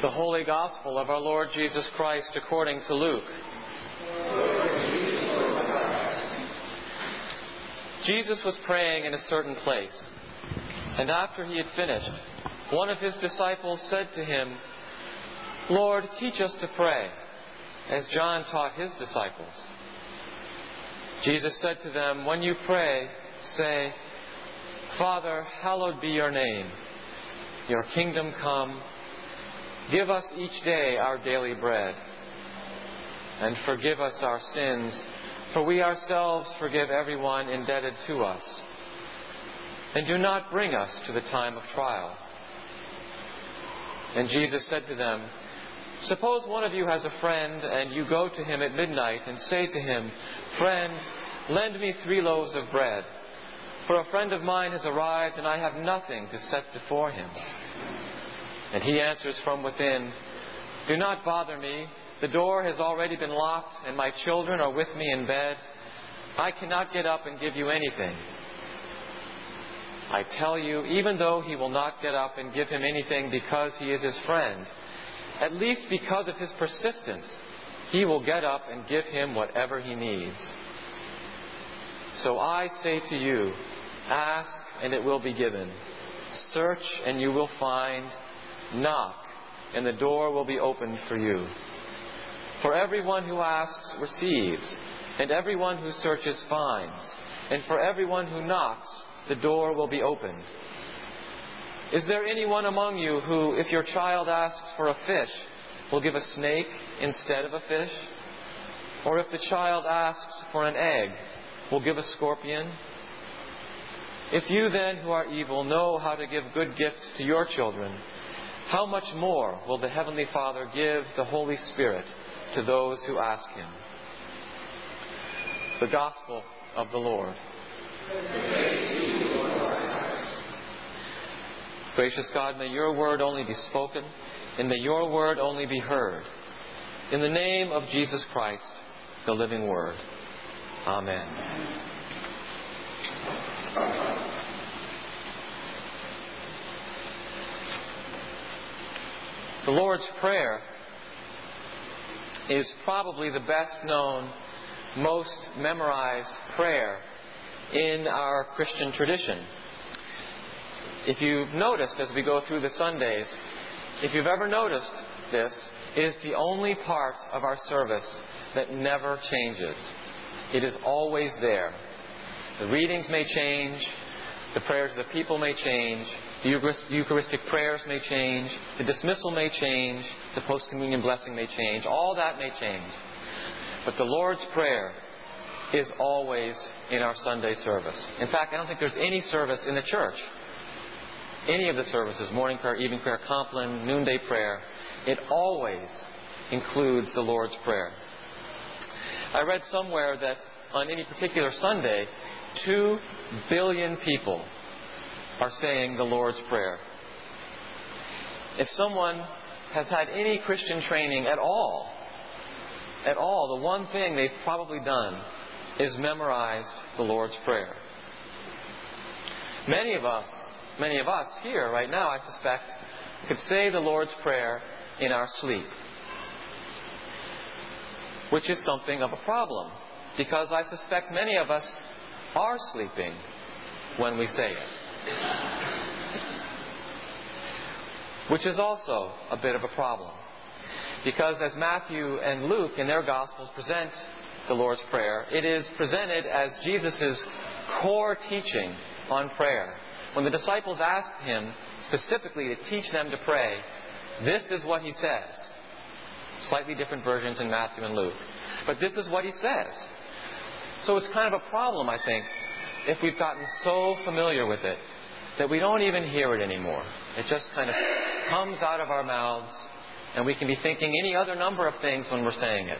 The Holy Gospel of our Lord Jesus Christ according to Luke. Jesus was praying in a certain place, and after he had finished, one of his disciples said to him, Lord, teach us to pray, as John taught his disciples. Jesus said to them, When you pray, say, Father, hallowed be your name. Your kingdom come. Give us each day our daily bread. And forgive us our sins, for we ourselves forgive everyone indebted to us. And do not bring us to the time of trial. And Jesus said to them, Suppose one of you has a friend, and you go to him at midnight and say to him, Friend, lend me three loaves of bread, for a friend of mine has arrived, and I have nothing to set before him. And he answers from within, Do not bother me. The door has already been locked, and my children are with me in bed. I cannot get up and give you anything. I tell you, even though he will not get up and give him anything because he is his friend, at least because of his persistence, he will get up and give him whatever he needs. So I say to you, ask and it will be given. Search and you will find. Knock and the door will be opened for you. For everyone who asks receives, and everyone who searches finds, and for everyone who knocks, the door will be opened. Is there anyone among you who, if your child asks for a fish, will give a snake instead of a fish? Or if the child asks for an egg, will give a scorpion? If you then, who are evil, know how to give good gifts to your children, how much more will the Heavenly Father give the Holy Spirit to those who ask Him? The Gospel of the Lord. Gracious God, may your word only be spoken, and may your word only be heard. In the name of Jesus Christ, the living word. Amen. The Lord's Prayer is probably the best known, most memorized prayer in our Christian tradition. If you've noticed as we go through the Sundays, if you've ever noticed this, it is the only part of our service that never changes. It is always there. The readings may change, the prayers of the people may change, the Eucharistic prayers may change, the dismissal may change, the post communion blessing may change, all that may change. But the Lord's Prayer is always in our Sunday service. In fact, I don't think there's any service in the church any of the services, morning prayer, evening prayer, compline, noonday prayer, it always includes the Lord's Prayer. I read somewhere that on any particular Sunday, two billion people are saying the Lord's Prayer. If someone has had any Christian training at all, at all, the one thing they've probably done is memorized the Lord's Prayer. Many of us many of us here right now, I suspect, could say the Lord's Prayer in our sleep, which is something of a problem, because I suspect many of us are sleeping when we say it. Which is also a bit of a problem. Because as Matthew and Luke in their Gospels present the Lord's Prayer, it is presented as Jesus' core teaching on prayer. When the disciples asked him specifically to teach them to pray, this is what he says. Slightly different versions in Matthew and Luke. But this is what he says. So it's kind of a problem, I think, if we've gotten so familiar with it that we don't even hear it anymore. It just kind of comes out of our mouths, and we can be thinking any other number of things when we're saying it.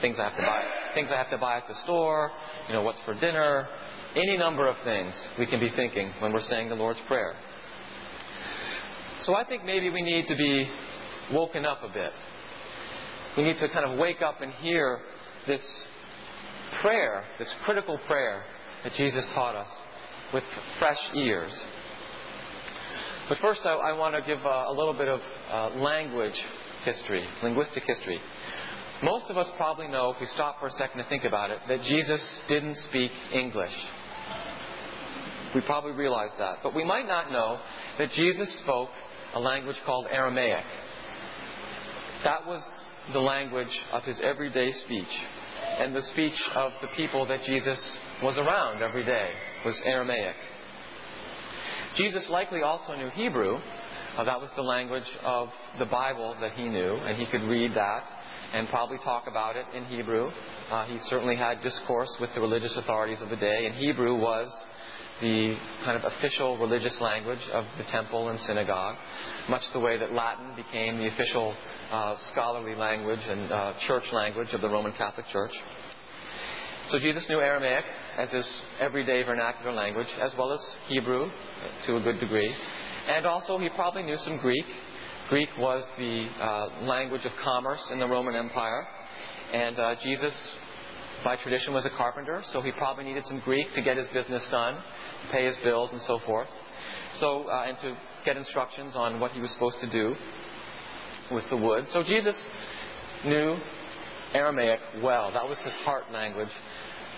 Things I have to buy, things I have to buy at the store, you know, what's for dinner, any number of things we can be thinking when we're saying the Lord's Prayer. So I think maybe we need to be woken up a bit. We need to kind of wake up and hear this prayer, this critical prayer that Jesus taught us with fresh ears. But first, I, I want to give uh, a little bit of uh, language history, linguistic history. Most of us probably know, if we stop for a second to think about it, that Jesus didn't speak English. We probably realize that. But we might not know that Jesus spoke a language called Aramaic. That was the language of his everyday speech. And the speech of the people that Jesus was around every day was Aramaic. Jesus likely also knew Hebrew. Uh, that was the language of the Bible that he knew, and he could read that and probably talk about it in Hebrew. Uh, he certainly had discourse with the religious authorities of the day, and Hebrew was the kind of official religious language of the temple and synagogue, much the way that Latin became the official uh, scholarly language and uh, church language of the Roman Catholic Church. So Jesus knew Aramaic as his everyday vernacular language, as well as Hebrew to a good degree. And also, he probably knew some Greek. Greek was the uh, language of commerce in the Roman Empire. And uh, Jesus, by tradition, was a carpenter, so he probably needed some Greek to get his business done, to pay his bills, and so forth. So, uh, and to get instructions on what he was supposed to do with the wood. So Jesus knew Aramaic well. That was his heart language.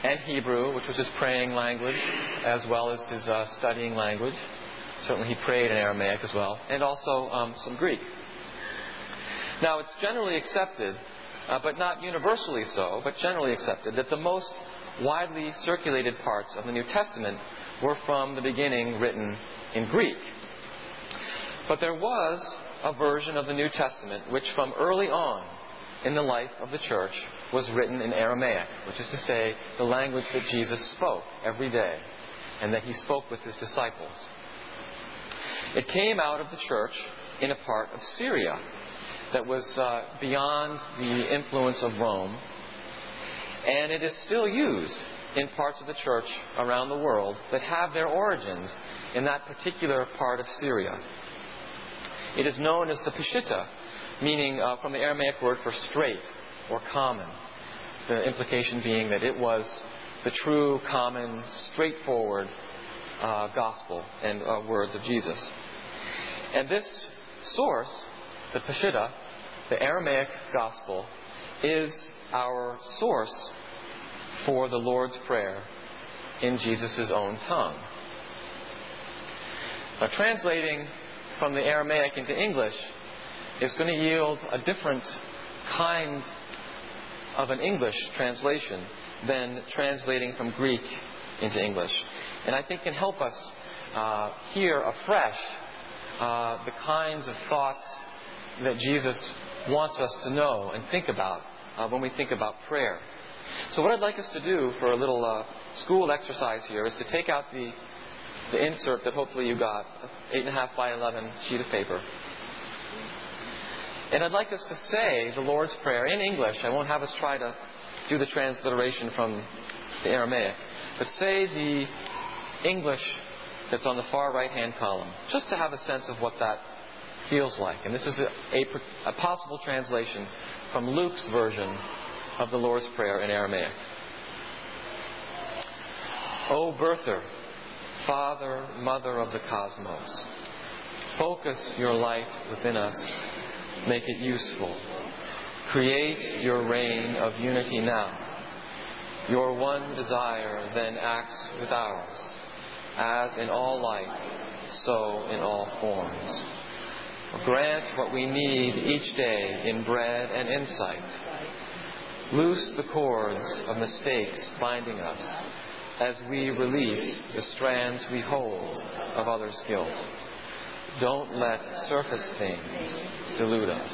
And Hebrew, which was his praying language, as well as his uh, studying language. Certainly he prayed in Aramaic as well. And also um, some Greek. Now, it's generally accepted, uh, but not universally so, but generally accepted, that the most widely circulated parts of the New Testament were from the beginning written in Greek. But there was a version of the New Testament which, from early on in the life of the church, was written in Aramaic, which is to say, the language that Jesus spoke every day and that he spoke with his disciples. It came out of the church in a part of Syria that was uh, beyond the influence of Rome, and it is still used in parts of the church around the world that have their origins in that particular part of Syria. It is known as the Peshitta, meaning uh, from the Aramaic word for straight or common. The implication being that it was the true, common, straightforward uh, gospel and uh, words of Jesus. And this source, the Peshitta, the Aramaic gospel, is our source for the Lord's Prayer in Jesus' own tongue. Now, translating from the Aramaic into English is going to yield a different kind of an English translation than translating from Greek into English. And I think can help us uh, hear afresh uh, the kinds of thoughts that Jesus wants us to know and think about uh, when we think about prayer. So, what I'd like us to do for a little uh, school exercise here is to take out the, the insert that hopefully you got, 8.5 by 11 sheet of paper. And I'd like us to say the Lord's Prayer in English. I won't have us try to do the transliteration from the Aramaic, but say the English that's on the far right hand column, just to have a sense of what that feels like. And this is a, a, a possible translation from Luke's version of the Lord's Prayer in Aramaic. O birther, Father, Mother of the cosmos, focus your light within us make it useful. Create your reign of unity now. Your one desire then acts with ours, as in all life, so in all forms. Grant what we need each day in bread and insight. Loose the cords of mistakes binding us as we release the strands we hold of others' guilt. Don't let surface things delude us.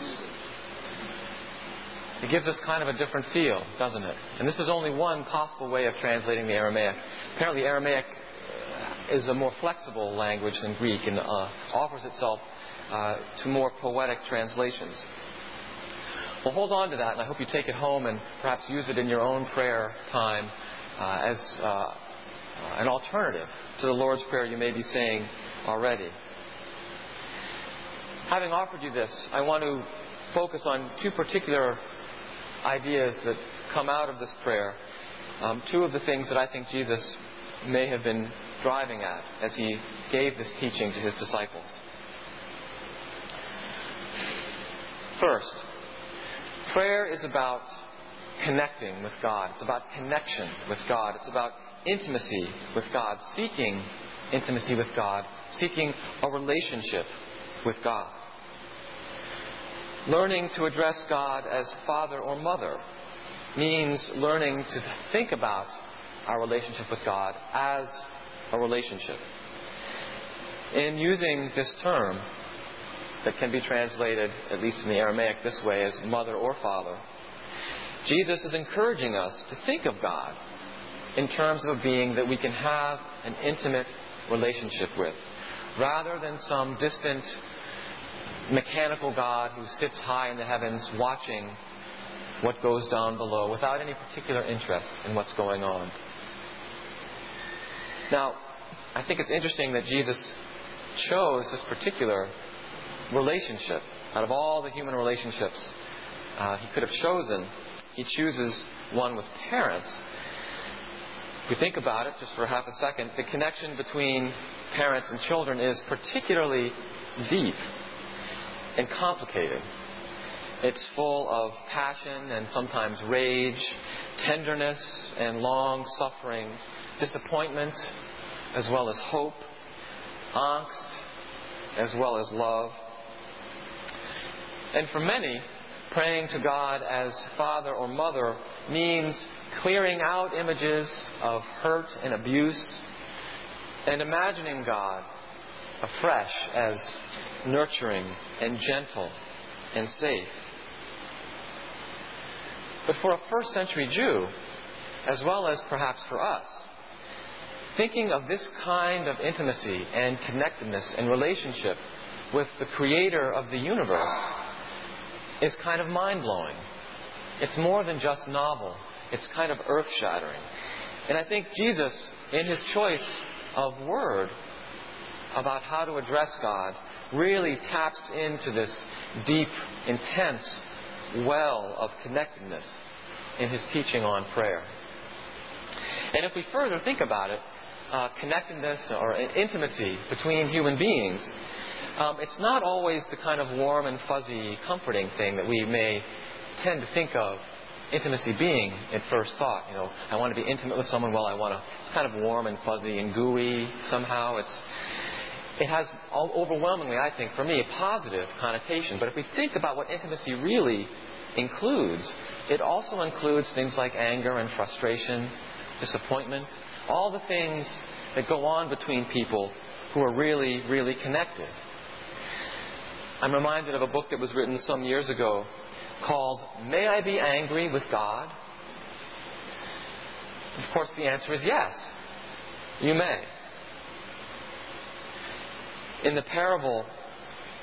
It gives us kind of a different feel, doesn't it? And this is only one possible way of translating the Aramaic. Apparently, Aramaic uh, is a more flexible language than Greek and uh, offers itself uh, to more poetic translations. Well, hold on to that, and I hope you take it home and perhaps use it in your own prayer time uh, as uh, an alternative to the Lord's Prayer you may be saying already. Having offered you this, I want to focus on two particular ideas that come out of this prayer. Um, two of the things that I think Jesus may have been driving at as he gave this teaching to his disciples. First, prayer is about connecting with God. It's about connection with God. It's about intimacy with God, seeking intimacy with God, seeking a relationship with God. Learning to address God as Father or Mother means learning to think about our relationship with God as a relationship. In using this term, that can be translated, at least in the Aramaic, this way as mother or father, Jesus is encouraging us to think of God in terms of a being that we can have an intimate relationship with, rather than some distant mechanical God who sits high in the heavens watching what goes down below without any particular interest in what's going on. Now, I think it's interesting that Jesus chose this particular relationship. Out of all the human relationships uh, he could have chosen, he chooses one with parents. If we think about it just for half a second, the connection between parents and children is particularly deep and complicated. It's full of passion and sometimes rage, tenderness and long suffering, disappointment as well as hope, angst as well as love. And for many, praying to God as father or mother means clearing out images of hurt and abuse and imagining God afresh as nurturing and gentle and safe. But for a first century Jew, as well as perhaps for us, thinking of this kind of intimacy and connectedness and relationship with the creator of the universe is kind of mind blowing. It's more than just novel, it's kind of earth shattering. And I think Jesus, in his choice of word about how to address God, really taps into this deep, intense well of connectedness in his teaching on prayer. And if we further think about it, uh, connectedness or intimacy between human beings, um, it's not always the kind of warm and fuzzy, comforting thing that we may tend to think of intimacy being at first thought. You know, I want to be intimate with someone. Well, I want to. It's kind of warm and fuzzy and gooey somehow. It's it has overwhelmingly, I think, for me, a positive connotation. But if we think about what intimacy really includes, it also includes things like anger and frustration, disappointment, all the things that go on between people who are really, really connected. I'm reminded of a book that was written some years ago called May I Be Angry with God? Of course, the answer is yes. You may. In the parable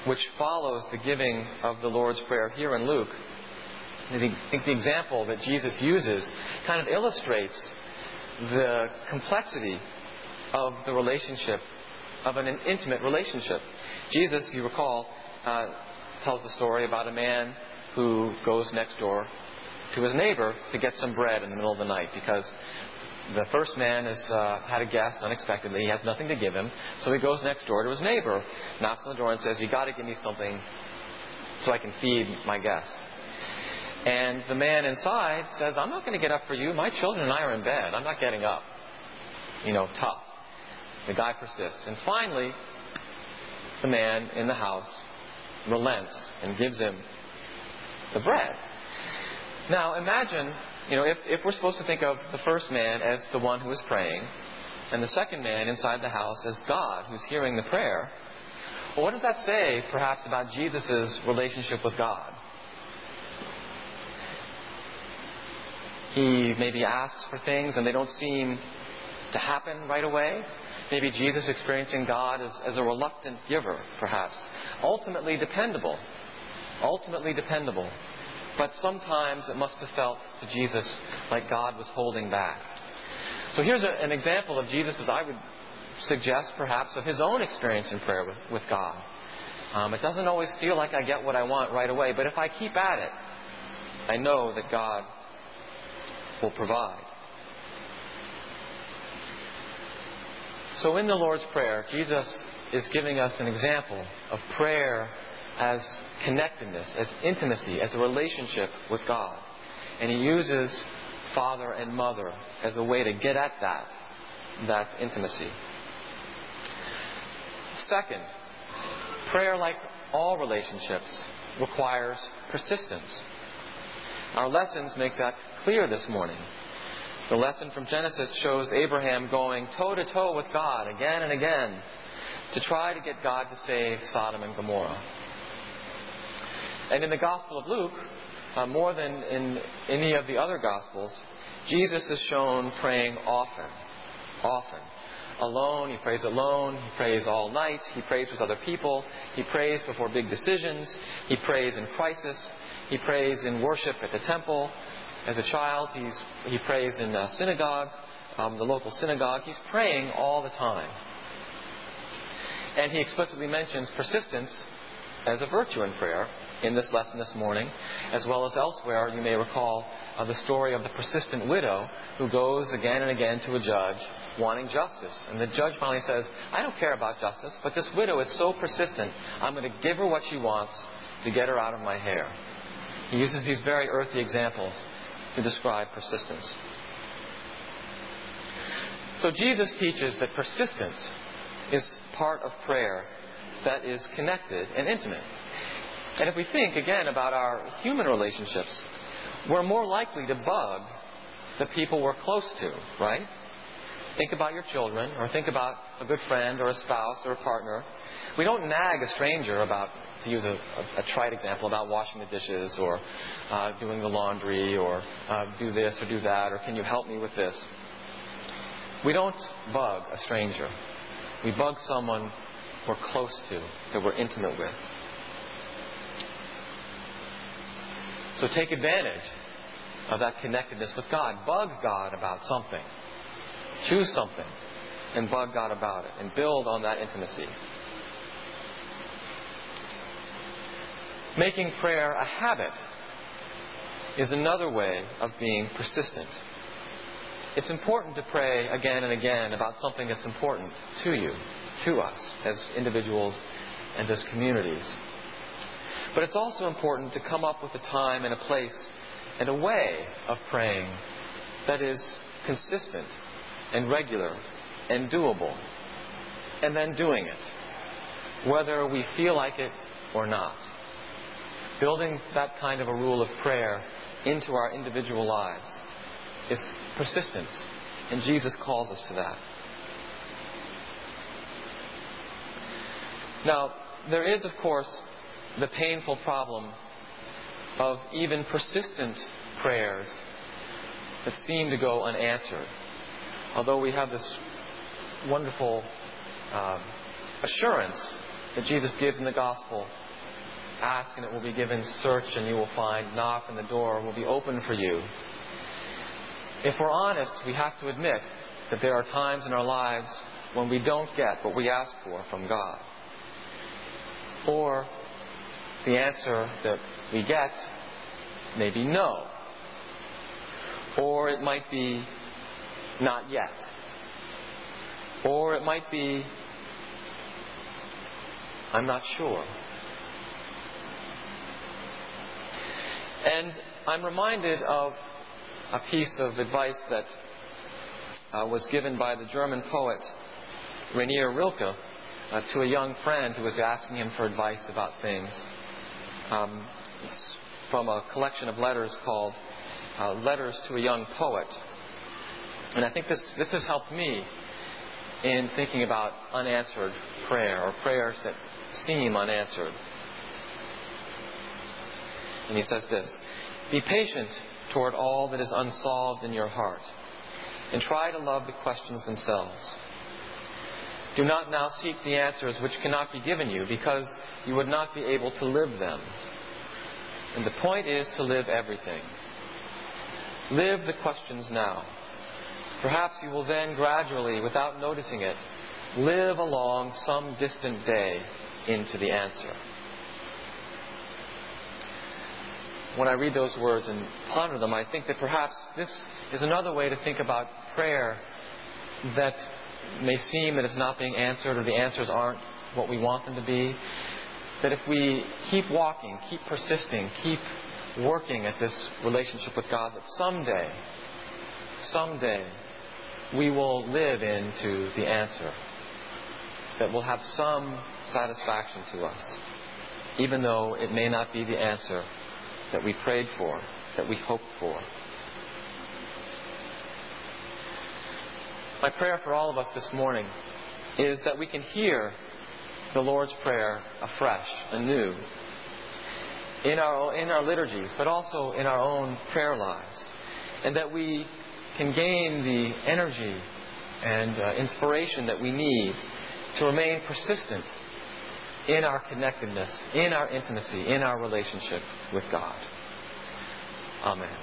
which follows the giving of the Lord's Prayer here in Luke, I think the example that Jesus uses kind of illustrates the complexity of the relationship, of an intimate relationship. Jesus, you recall, uh, tells the story about a man who goes next door to his neighbor to get some bread in the middle of the night because the first man has uh, had a guest unexpectedly. He has nothing to give him. So he goes next door to his neighbor, knocks on the door, and says, You got to give me something so I can feed my guest. And the man inside says, I'm not going to get up for you. My children and I are in bed. I'm not getting up. You know, tough. The guy persists. And finally, the man in the house relents and gives him the bread. Now, imagine, you know, if, if we're supposed to think of the first man as the one who is praying, and the second man inside the house as God who's hearing the prayer, well, what does that say, perhaps, about Jesus' relationship with God? He maybe asks for things and they don't seem to happen right away. Maybe Jesus experiencing God as, as a reluctant giver, perhaps. Ultimately dependable. Ultimately dependable. But sometimes it must have felt to Jesus like God was holding back. So here's a, an example of Jesus, as I would suggest, perhaps, of his own experience in prayer with, with God. Um, it doesn't always feel like I get what I want right away, but if I keep at it, I know that God will provide. So in the Lord's Prayer, Jesus is giving us an example of prayer as connectedness, as intimacy, as a relationship with God. And he uses father and mother as a way to get at that, that intimacy. Second, prayer, like all relationships, requires persistence. Our lessons make that clear this morning. The lesson from Genesis shows Abraham going toe to toe with God again and again to try to get God to save Sodom and Gomorrah. And in the Gospel of Luke, uh, more than in any of the other Gospels, Jesus is shown praying often. Often. Alone, he prays alone, he prays all night, he prays with other people, he prays before big decisions, he prays in crisis, he prays in worship at the temple. As a child, he's, he prays in a synagogue, um, the local synagogue. He's praying all the time. And he explicitly mentions persistence as a virtue in prayer in this lesson this morning, as well as elsewhere. You may recall uh, the story of the persistent widow who goes again and again to a judge wanting justice. And the judge finally says, I don't care about justice, but this widow is so persistent, I'm going to give her what she wants to get her out of my hair. He uses these very earthy examples to describe persistence. So Jesus teaches that persistence is part of prayer that is connected and intimate. And if we think again about our human relationships, we're more likely to bug the people we're close to, right? Think about your children, or think about a good friend, or a spouse, or a partner. We don't nag a stranger about, to use a, a, a trite example, about washing the dishes, or uh, doing the laundry, or uh, do this or do that, or can you help me with this? We don't bug a stranger. We bug someone we're close to, that we're intimate with. So take advantage of that connectedness with God. Bug God about something. Choose something and bug God about it and build on that intimacy. Making prayer a habit is another way of being persistent. It's important to pray again and again about something that's important to you, to us, as individuals and as communities. But it's also important to come up with a time and a place and a way of praying that is consistent and regular and doable, and then doing it, whether we feel like it or not. Building that kind of a rule of prayer into our individual lives is persistence, and Jesus calls us to that. Now, there is, of course, the painful problem of even persistent prayers that seem to go unanswered. Although we have this wonderful um, assurance that Jesus gives in the gospel ask and it will be given, search and you will find, knock and the door will be open for you. If we're honest, we have to admit that there are times in our lives when we don't get what we ask for from God. Or the answer that we get may be no. Or it might be not yet. Or it might be I'm not sure. And I'm reminded of a piece of advice that uh, was given by the German poet Rainer Rilke uh, to a young friend who was asking him for advice about things um, from a collection of letters called uh, Letters to a Young Poet. And I think this, this has helped me in thinking about unanswered prayer or prayers that seem unanswered. And he says this Be patient toward all that is unsolved in your heart, and try to love the questions themselves. Do not now seek the answers which cannot be given you, because you would not be able to live them. And the point is to live everything. Live the questions now. Perhaps you will then gradually, without noticing it, live along some distant day into the answer. When I read those words and ponder them, I think that perhaps this is another way to think about prayer that may seem that it's not being answered or the answers aren't what we want them to be. That if we keep walking, keep persisting, keep working at this relationship with God, that someday, someday, we will live into the answer. That will have some satisfaction to us, even though it may not be the answer that we prayed for, that we hoped for. My prayer for all of us this morning is that we can hear the Lord's Prayer afresh, anew, in our, in our liturgies, but also in our own prayer lives, and that we can gain the energy and uh, inspiration that we need to remain persistent in our connectedness, in our intimacy, in our relationship with God. Amen.